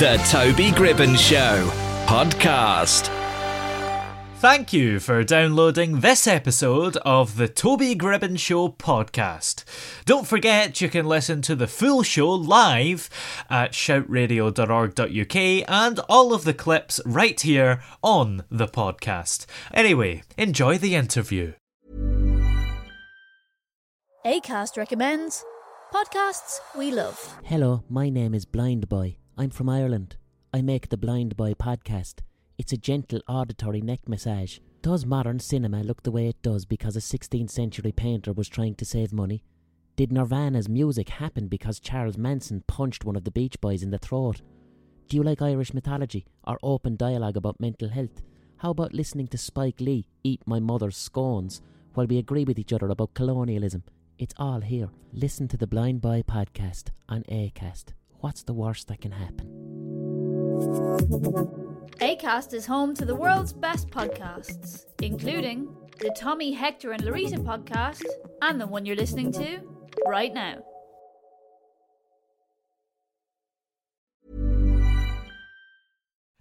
The Toby Gribben Show podcast. Thank you for downloading this episode of the Toby Gribben Show podcast. Don't forget you can listen to the full show live at shoutradio.org.uk and all of the clips right here on the podcast. Anyway, enjoy the interview. ACAST recommends podcasts we love. Hello, my name is Blind Boy. I'm from Ireland. I make the Blind Boy podcast. It's a gentle auditory neck massage. Does modern cinema look the way it does because a 16th century painter was trying to save money? Did Nirvana's music happen because Charles Manson punched one of the Beach Boys in the throat? Do you like Irish mythology or open dialogue about mental health? How about listening to Spike Lee eat my mother's scones while we agree with each other about colonialism? It's all here. Listen to the Blind Boy podcast on ACAST. What's the worst that can happen? ACAST is home to the world's best podcasts, including the Tommy, Hector, and Larita podcast, and the one you're listening to right now.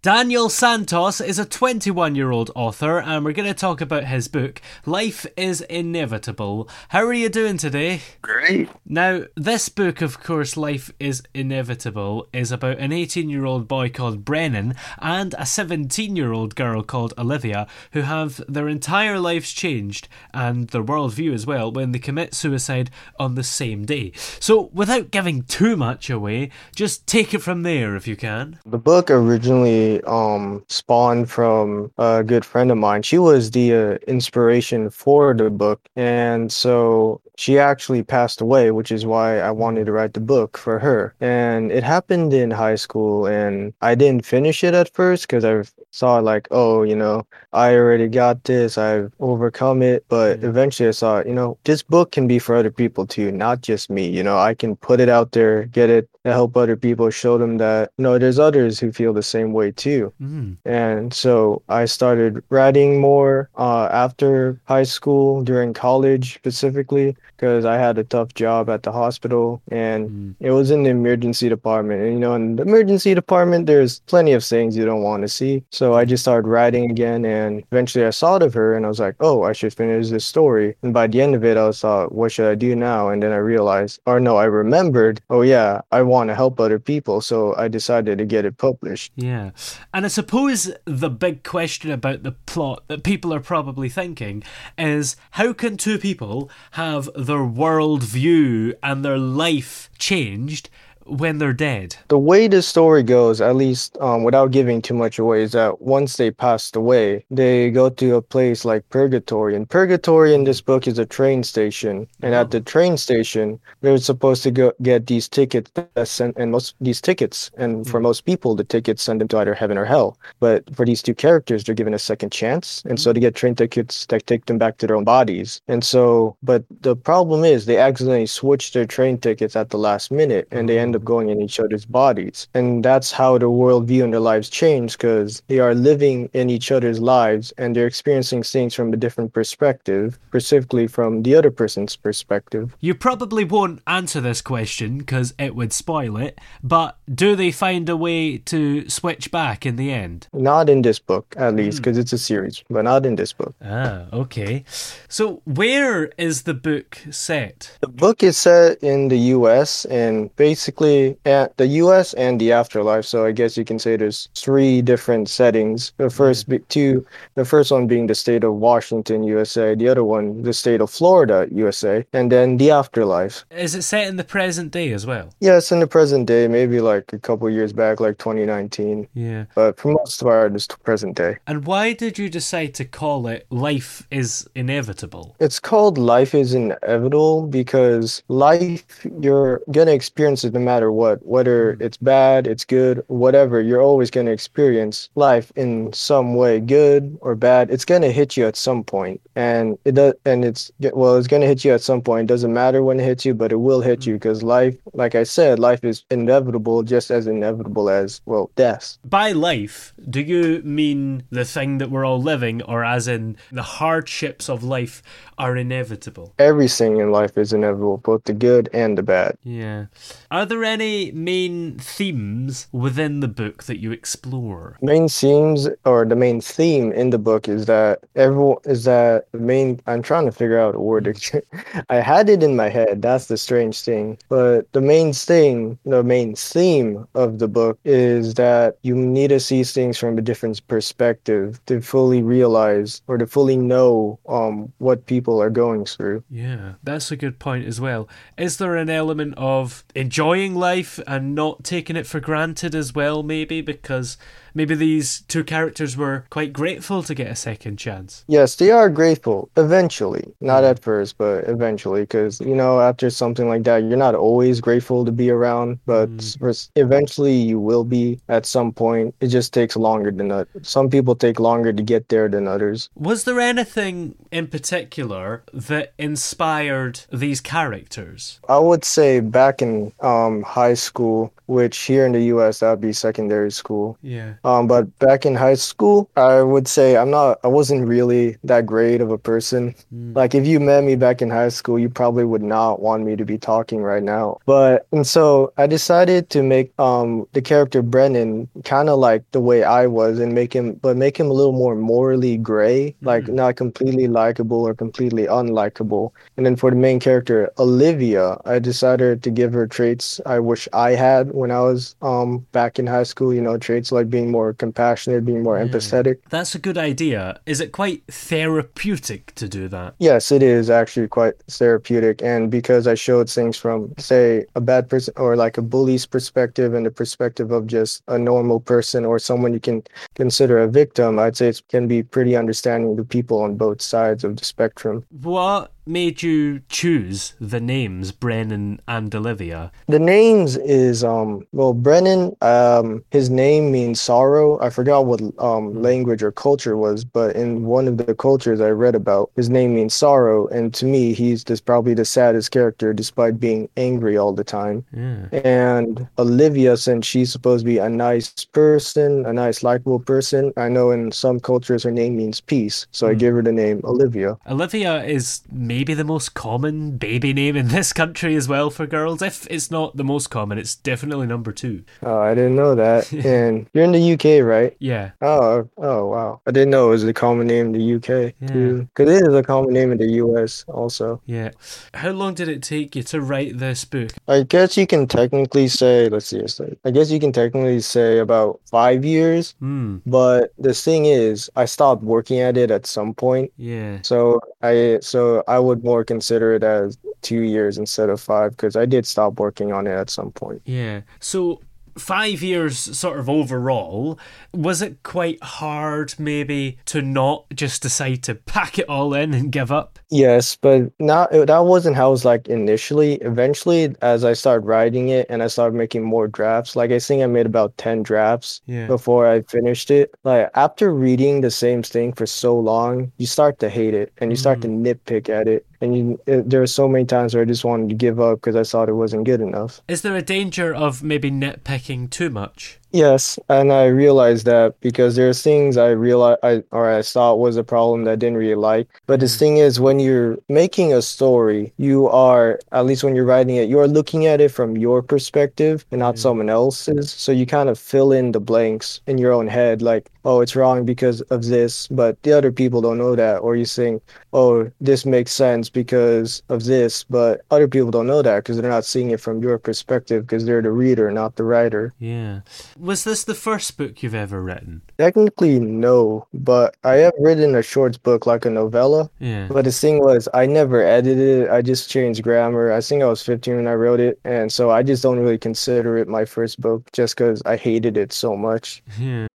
Daniel Santos is a 21 year old author, and we're going to talk about his book, Life is Inevitable. How are you doing today? Great. Now, this book, of course, Life is Inevitable, is about an 18 year old boy called Brennan and a 17 year old girl called Olivia who have their entire lives changed and their worldview as well when they commit suicide on the same day. So, without giving too much away, just take it from there if you can. The book originally um spawned from a good friend of mine. She was the uh, inspiration for the book, and so she actually passed away, which is why I wanted to write the book for her. And it happened in high school, and I didn't finish it at first because I saw like, oh, you know, I already got this, I've overcome it. But eventually, I saw, you know, this book can be for other people too, not just me. You know, I can put it out there, get it to help other people, show them that you know there's others who feel the same way too. Mm. And so I started writing more uh, after high school, during college specifically, because I had a tough job at the hospital and Mm. it was in the emergency department. And you know, in the emergency department, there's plenty of things you don't want to see. So I just started writing again, and eventually I saw it of her, and I was like, oh, I should finish this story. And by the end of it, I was thought, what should I do now? And then I realized, or no, I remembered, oh yeah, I want to help other people, so I decided to get it published. Yeah. And I suppose the big question about the plot that people are probably thinking is how can two people have their world view and their life changed when they're dead? The way the story goes, at least um, without giving too much away, is that once they passed away, they go to a place like Purgatory. And Purgatory in this book is a train station. And at the train station, they're supposed to go get these tickets that send, and most these tickets. And for most people, the tickets send them to either heaven or hell. But for these two characters, they're given a second chance. And so they get train tickets that take them back to their own bodies. And so, but the problem is they accidentally switch their train tickets at the last minute and they end up going in each other's bodies. And that's how the worldview and their lives change because they are living in each other's lives and they're experiencing things from a different perspective, specifically from the other person's perspective. You probably won't answer this question because it would spoil it, but do they find a way to switch back in the end? Not in this book, at least, because it's a series, but not in this book. Ah, okay. So, where is the book set? The book is set in the US and basically basically at the U.S. and the afterlife. So I guess you can say there's three different settings. The mm-hmm. first two, the first one being the state of Washington, USA. The other one, the state of Florida, USA, and then the afterlife. Is it set in the present day as well? Yes, in the present day, maybe like a couple years back, like 2019. Yeah. But for most part, it's present day. And why did you decide to call it Life is Inevitable? It's called life is inevitable because life you're gonna experience it no matter what, whether hmm. it's bad, it's good, whatever. You're always gonna experience life in some way, good or bad. It's gonna hit you at some point, and it does. And it's well, it's gonna hit you at some point. It doesn't matter when it hits you, but it will hit hmm. you because life, like I said, life is inevitable, just as inevitable as well death. By life, do you mean the thing that we're all living, or as in the hardships of life are inevitable? Everything in life is inevitable, both the good and the bad. Yeah. Are there any main themes within the book that you explore? Main themes or the main theme in the book is that everyone is that the main I'm trying to figure out a word. I had it in my head. That's the strange thing. But the main thing, the main theme of the book is that you need to see things from a different perspective to fully realize or to fully know um what people are going through. Yeah, that's a good point as well. Is there an element of enjoying life and not taking it for granted as well, maybe? Because maybe these two characters were quite grateful to get a second chance. Yes, they are grateful eventually. Not at first, but eventually. Because, you know, after something like that, you're not always grateful to be around, but s- eventually you will be at some point. It just takes longer than that. Some people take longer to get there than others. Was there anything in particular that inspired these characters? I would say back in um, high school, which here in the US, that would be secondary school. Yeah. Um, but back in high school, I would say I'm not, I wasn't really that great of a person. Like if you met me back in high school, you probably would not want me to be talking right now. But, and so I decided to make um, the character Brennan kind of like the way I was and make him, but make him a little more morally gray, like not completely likable or completely unlikable. And then for the main character, Olivia, I decided to give her traits I wish I had when I was um back in high school, you know, traits like being more compassionate, being more hmm. empathetic. That's a good idea. Is it quite therapeutic to do that? Yes, it is actually quite therapeutic. And because I showed things from, say, a bad person or like a bully's perspective and the perspective of just a normal person or someone you can consider a victim, I'd say it can be pretty understanding to people on both sides of the spectrum. What made you choose the names Brennan and Olivia? The names is um well Brennan um his name means sorrow. I forgot what um language or culture was, but in one of the cultures I read about, his name means sorrow, and to me he's just probably the saddest character despite being angry all the time. And Olivia, since she's supposed to be a nice person, a nice likable person, I know in some cultures her name means peace, so I give her the name Olivia. Olivia is maybe the most common baby name in this country as well for girls. If it's not the most common, it's definitely number two. Oh, I didn't know that. and you're in the UK, right? Yeah. Oh, oh, wow. I didn't know it was a common name in the UK too. Because it is a common name in the US also. Yeah. How long did it take you to write this book? I guess you can technically say, let's see, like- I guess you can technically say about five years. Hmm. But the thing is, I stopped working at it at some point. Yeah. So I, so I would more consider it as two years instead of five because I did stop working on it at some point. Yeah. So five years sort of overall was it quite hard maybe to not just decide to pack it all in and give up Yes, but not that wasn't how it was like initially. Eventually, as I started writing it and I started making more drafts, like I think I made about 10 drafts Yeah. before I finished it. Like after reading the same thing for so long, you start to hate it and you start to mm. nitpick at it. And you, it, there are so many times where I just wanted to give up because I thought it wasn't good enough. is there a danger of maybe nitpicking too much Yes, and I realized that because there's things I realized I or I thought was a problem that I didn't really like. But the mm-hmm. thing is, when you're making a story, you are at least when you're writing it, you are looking at it from your perspective and not mm-hmm. someone else's. So you kind of fill in the blanks in your own head, like, oh, it's wrong because of this, but the other people don't know that, or you think, oh, this makes sense because of this, but other people don't know that because they're not seeing it from your perspective because they're the reader, not the writer. Yeah. Was this the first book you've ever written? Technically, no, but I have written a short book like a novella. Yeah. But the thing was, I never edited it. I just changed grammar. I think I was 15 when I wrote it. And so I just don't really consider it my first book just because I hated it so much. Yeah.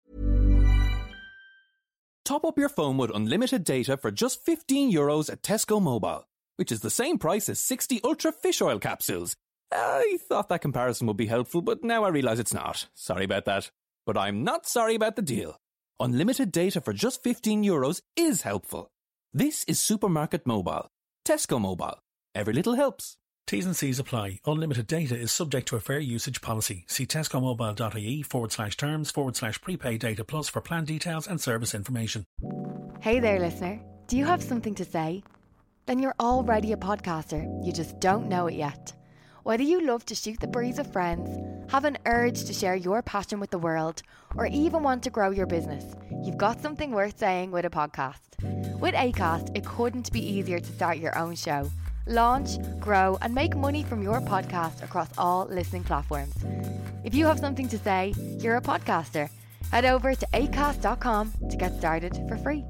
Top up your phone with unlimited data for just 15 euros at Tesco Mobile, which is the same price as 60 Ultra Fish Oil capsules. I thought that comparison would be helpful, but now I realize it's not. Sorry about that. But I'm not sorry about the deal. Unlimited data for just 15 euros is helpful. This is Supermarket Mobile. Tesco Mobile. Every little helps. T's and C's apply. Unlimited data is subject to a fair usage policy. See tescomobile.ie forward slash terms forward slash prepaid data plus for plan details and service information. Hey there, listener. Do you have something to say? Then you're already a podcaster. You just don't know it yet. Whether you love to shoot the breeze with friends, have an urge to share your passion with the world, or even want to grow your business, you've got something worth saying with a podcast. With ACAST, it couldn't be easier to start your own show. Launch, grow, and make money from your podcast across all listening platforms. If you have something to say, you're a podcaster. Head over to acast.com to get started for free.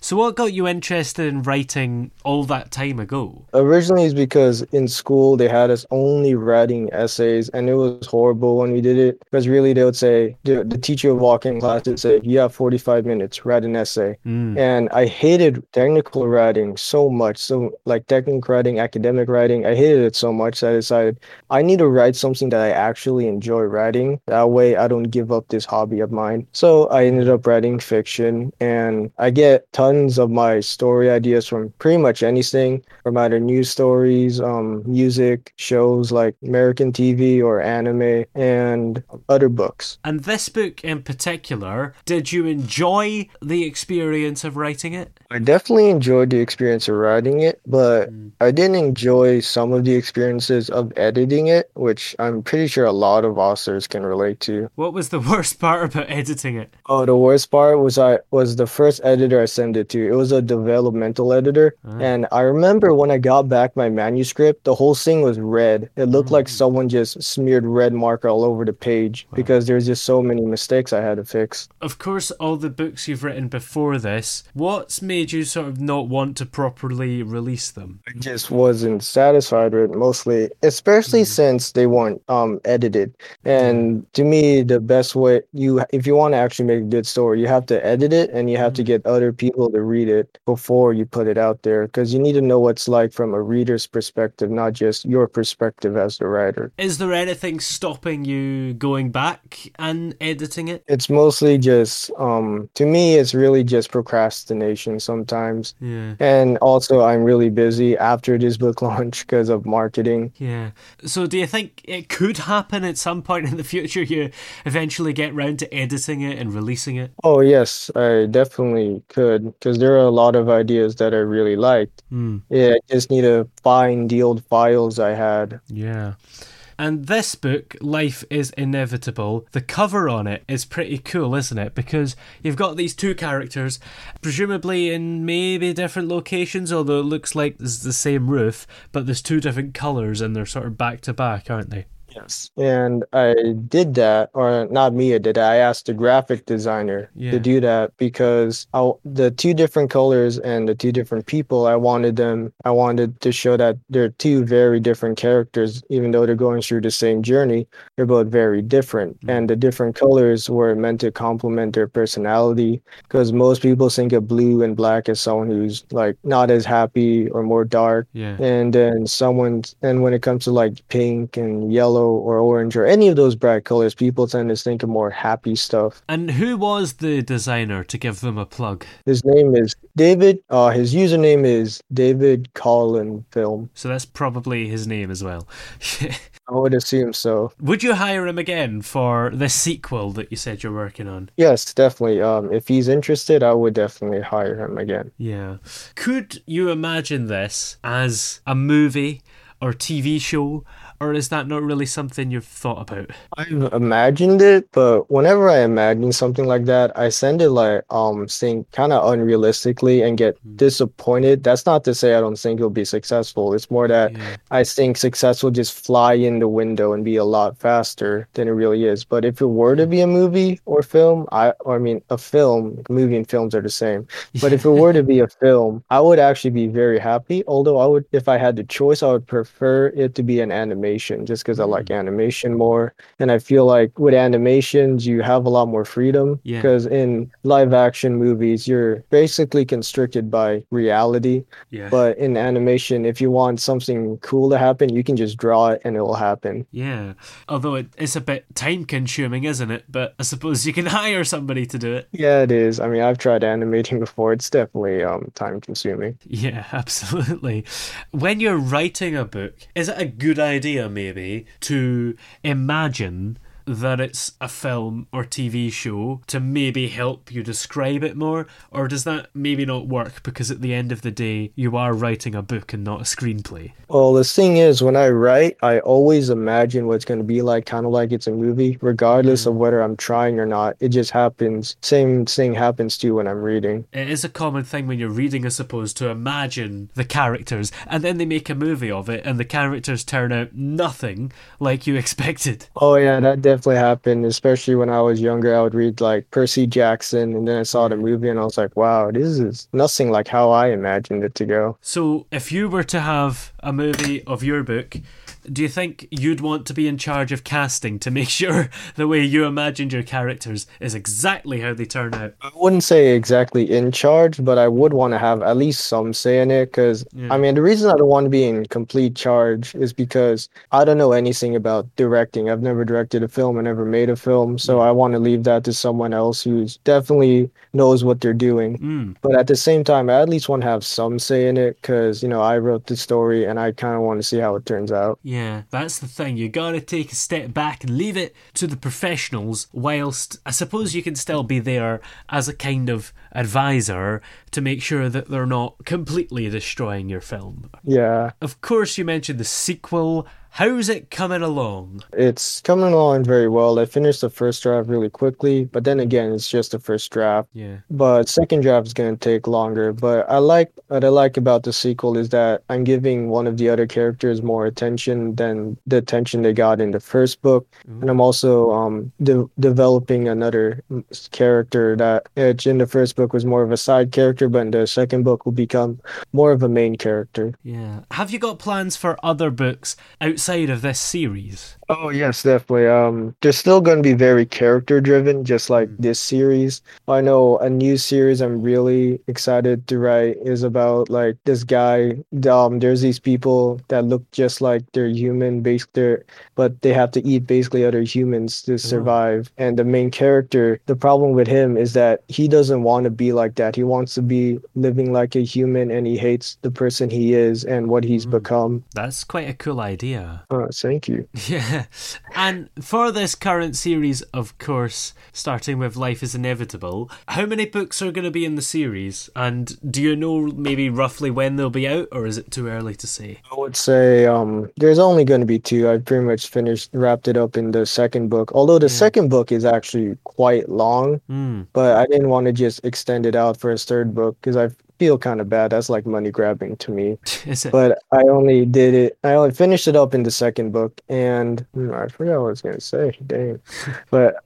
So, what got you interested in writing all that time ago? Originally, it's because in school they had us only writing essays, and it was horrible when we did it. Because really, they would say the, the teacher would walk in class and say, "You have 45 minutes, write an essay." Mm. And I hated technical writing so much. So, like technical writing, academic writing, I hated it so much that I decided I need to write something that I actually enjoy writing. That way, I don't give up this hobby of mine. So, I ended up writing fiction, and I get tons of my story ideas from pretty much anything from either news stories, um, music, shows like American TV or anime, and other books. And this book in particular, did you enjoy the experience of writing it? I definitely enjoyed the experience of writing it, but I didn't enjoy some of the experiences of editing it, which I'm pretty sure a lot of authors can relate to. What was the worst part about editing it? Oh, the worst part was I was the first editor I sent it to. It was a developmental editor, ah. and I remember when I got back my manuscript, the whole thing was red. It looked like hmm. someone just smeared red marker all over the page because there's just so many mistakes I had to fix. Of course, all the books you've written before this, what's made you sort of not want to properly release them? I just wasn't satisfied with it mostly, especially hmm. since they weren't um edited. And hmm. to me, the best way you if you want to actually make a good story, you have to edit it and you have to get other people to read it before you put it out there because you need to know what's like from a reader's perspective, not just your perspective as the writer. Is there anything stopping you going back and editing it? It's mostly just um to me it's really just procrastination sometimes. Yeah. And also I'm really busy after this book launch because of marketing. Yeah. So do you think it could happen at some point in the future you eventually get round to editing it and releasing it? Oh yes, I definitely could because there are a lot of ideas that I really liked. Mm. Yeah, I just need to find the old files I had. Yeah. And this book, Life is Inevitable, the cover on it is pretty cool, isn't it? Because you've got these two characters, presumably in maybe different locations, although it looks like it's the same roof, but there's two different colours and they're sort of back to back, aren't they? Yes. And I did that, or not me, I did that. I asked the graphic designer Yeah. to do that because I, the two different colors and the two different people, I wanted them, I wanted to show that they're two very different characters, even though they're going through the same journey, they're both very different. Mm. And the different colors were meant to complement their personality because most people think of blue and black as someone who's like not as happy or more dark. Yeah. And then someone, and when it comes to like pink and yellow yellow or orange or any of those bright colors, people tend to think of more happy stuff. And who was the designer to give them a plug? His name is David. Uh, his username is David Collin Film. So that's probably his name as well. I would assume so. Would you hire him again for the sequel that you said you're working on? Yes, definitely. Um, if he's interested, I would definitely hire him again. Yeah. Could you imagine this as a movie or TV show or is that not really something you've thought about? I've imagined it, but whenever I imagine something like that, I send it like um think kind of unrealistically and get Hmm. disappointed. That's not to say I don't think it'll be successful. It's more that Yeah. I think success will just fly in the window and be a lot faster than it really is. But if it were to be a movie or film, I or I mean a film, movie and films are the same. But if it were to be a film, I would actually be very happy. Although I would, if I had the choice, I would prefer it to be an animation just because I like Hmm. animation more. And I feel like with animations, you have a lot more freedom Yeah. because in live action movies, you're basically constricted by reality. Yeah. But in animation, if you want something cool to happen, you can just draw it and it will happen. Yeah. Although it, it's a bit time consuming, isn't it? But I suppose you can hire somebody to do it. Yeah, it is. I mean, I've tried animating before. It's definitely um time consuming. Yeah, absolutely. When you're writing a book, is it a good idea maybe to imagine that it's a film or TV show to maybe help you describe it more? Or does that maybe not work because at the end of the day, you are writing a book and not a screenplay? Well, the thing is, when I write, I always imagine what it's going to be like, kind of like it's a movie, regardless of mm. whether I'm trying or not. It just happens. Same thing happens too when I'm reading. It is a common thing when you're reading, I suppose, to imagine the characters, and then they make a movie of it, and the characters turn out nothing like you expected. Oh, yeah, that definitely happened, especially when I was younger. I would read like Percy Jackson, and then I saw the mm-hmm. movie, and I was like, wow, this is nothing like how I imagined it to go. So, if you were to have a movie of your book, do you think you'd want to be in charge of casting to make sure the way you imagined your characters is exactly how they turn out? I wouldn't say exactly in charge, but I would want to have at least some say in it. Because, Yeah. I mean, the reason I don't want to be in complete charge is because I don't know anything about directing. I've never directed a film, I never made a film. So I want to leave that to someone else who's definitely knows what they're doing. Mm. But at the same time, I at least want to have some say in it because, you know, I wrote the story and I kind of want to see how it turns out. Yeah, that's the thing. You gotta take a step back and leave it to the professionals, whilst I suppose you can still be there as a kind of advisor to make sure that they're not completely destroying your film. Yeah. Of course, you mentioned the sequel. How's it coming along? It's coming along very well. I finished the first draft really quickly, but then again, it's just the first draft. Yeah. But second draft is going to take longer. But I like what I like about the sequel is that I'm giving one of the other characters more attention than the attention they got in the first book, and I'm also um de- developing another character that which in the first book was more of a side character, but in the second book will become more of a main character. Yeah. Have you got plans for other books outside of this series? Oh yes, definitely. Um, they're still going to be very character driven, just like this series. I know a new series I'm really excited to write is about like this guy. Um, there's these people that look just like they're human, basically, but they have to eat basically other humans to survive. And the main character, the problem with him is that he doesn't want to be like that. He wants to be living like a human, and he hates the person he is and what he's become. That's quite a cool idea. Uh, thank you. Yeah. And for this current series, of course, starting with Life is Inevitable, how many books are going to be in the series? And do you know maybe roughly when they'll be out, or is it too early to say? I would say um, there's only going to be two. I've pretty much finished, wrapped it up in the second book. Although the second book is actually quite long, Hmm. but I didn't want to just extend it out for a third book because I feel kind of bad. That's like money grabbing to me. But I only did it. I only finished it up in the second book, and hmm, I forgot what I was gonna say. Dang. but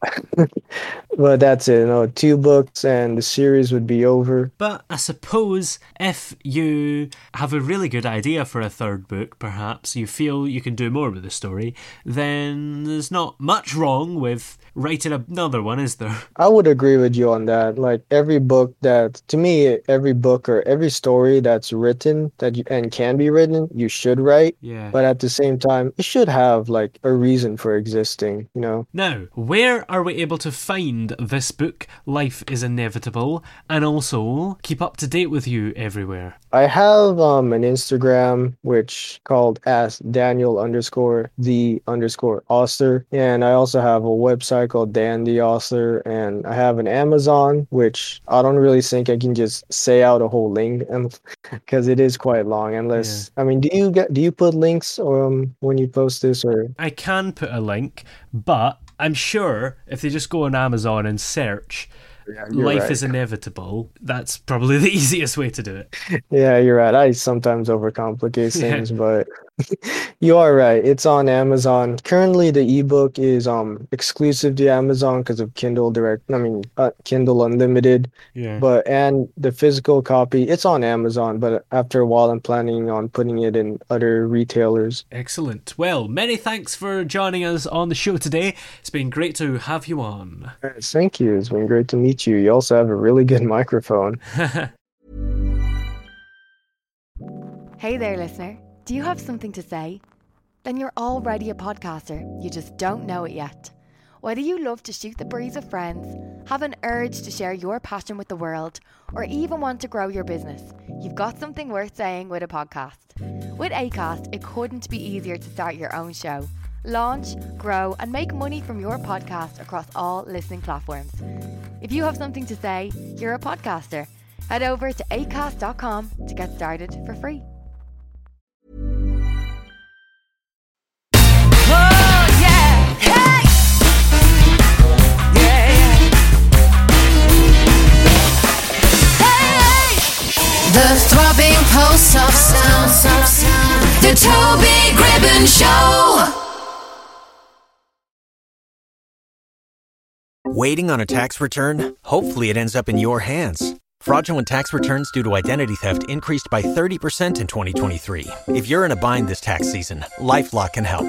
but that's it. No, two books, and the series would be over. But I suppose if you have a really good idea for a third book, perhaps you feel you can do more with the story, then there's not much wrong with writing another one, is there? I would agree with you on that. Like every book that, to me, every book book or every story that's written that you, and can be written, you should write. Yeah. But at the same time, it should have like a reason for existing, you know? Now, where are we able to find this book, Life is Inevitable, and also keep up to date with you everywhere? I have um an Instagram which called as Daniel underscore the underscore author, and I also have a website called Dan the author, and I have an Amazon which I don't really think I can just say out a whole link, and because it is quite long. Unless I mean, do you get do you put links um when you post this or? I can put a link, but I'm sure if they just go on Amazon and search you're Life right. is Inevitable, that's probably the easiest way to do it. Yeah, you're right. I sometimes overcomplicate Yeah. things, but you are right. It's on Amazon. Currently, the ebook is um exclusive to Amazon because of Kindle Direct. I mean, uh, Kindle Unlimited. Yeah. But and the physical copy, it's on Amazon. But after a while, I'm planning on putting it in other retailers. Excellent. Well, many thanks for joining us on the show today. It's been great to have you on. Thank you. It's been great to meet you. You also have a really good microphone. Hey there, listener. Do you have something to say? Then you're already a podcaster, you just don't know it yet. Whether you love to shoot the breeze with friends, have an urge to share your passion with the world, or even want to grow your business, you've got something worth saying with a podcast. With ACAST, it couldn't be easier to start your own show. Launch, grow, and make money from your podcast across all listening platforms. If you have something to say, you're a podcaster. Head over to acast.com to get started for free. The throbbing pulse of sound. The Toby Gribben Show. Waiting on a tax return? Hopefully, it ends up in your hands. Fraudulent tax returns due to identity theft increased by 30% in 2023. If you're in a bind this tax season, LifeLock can help.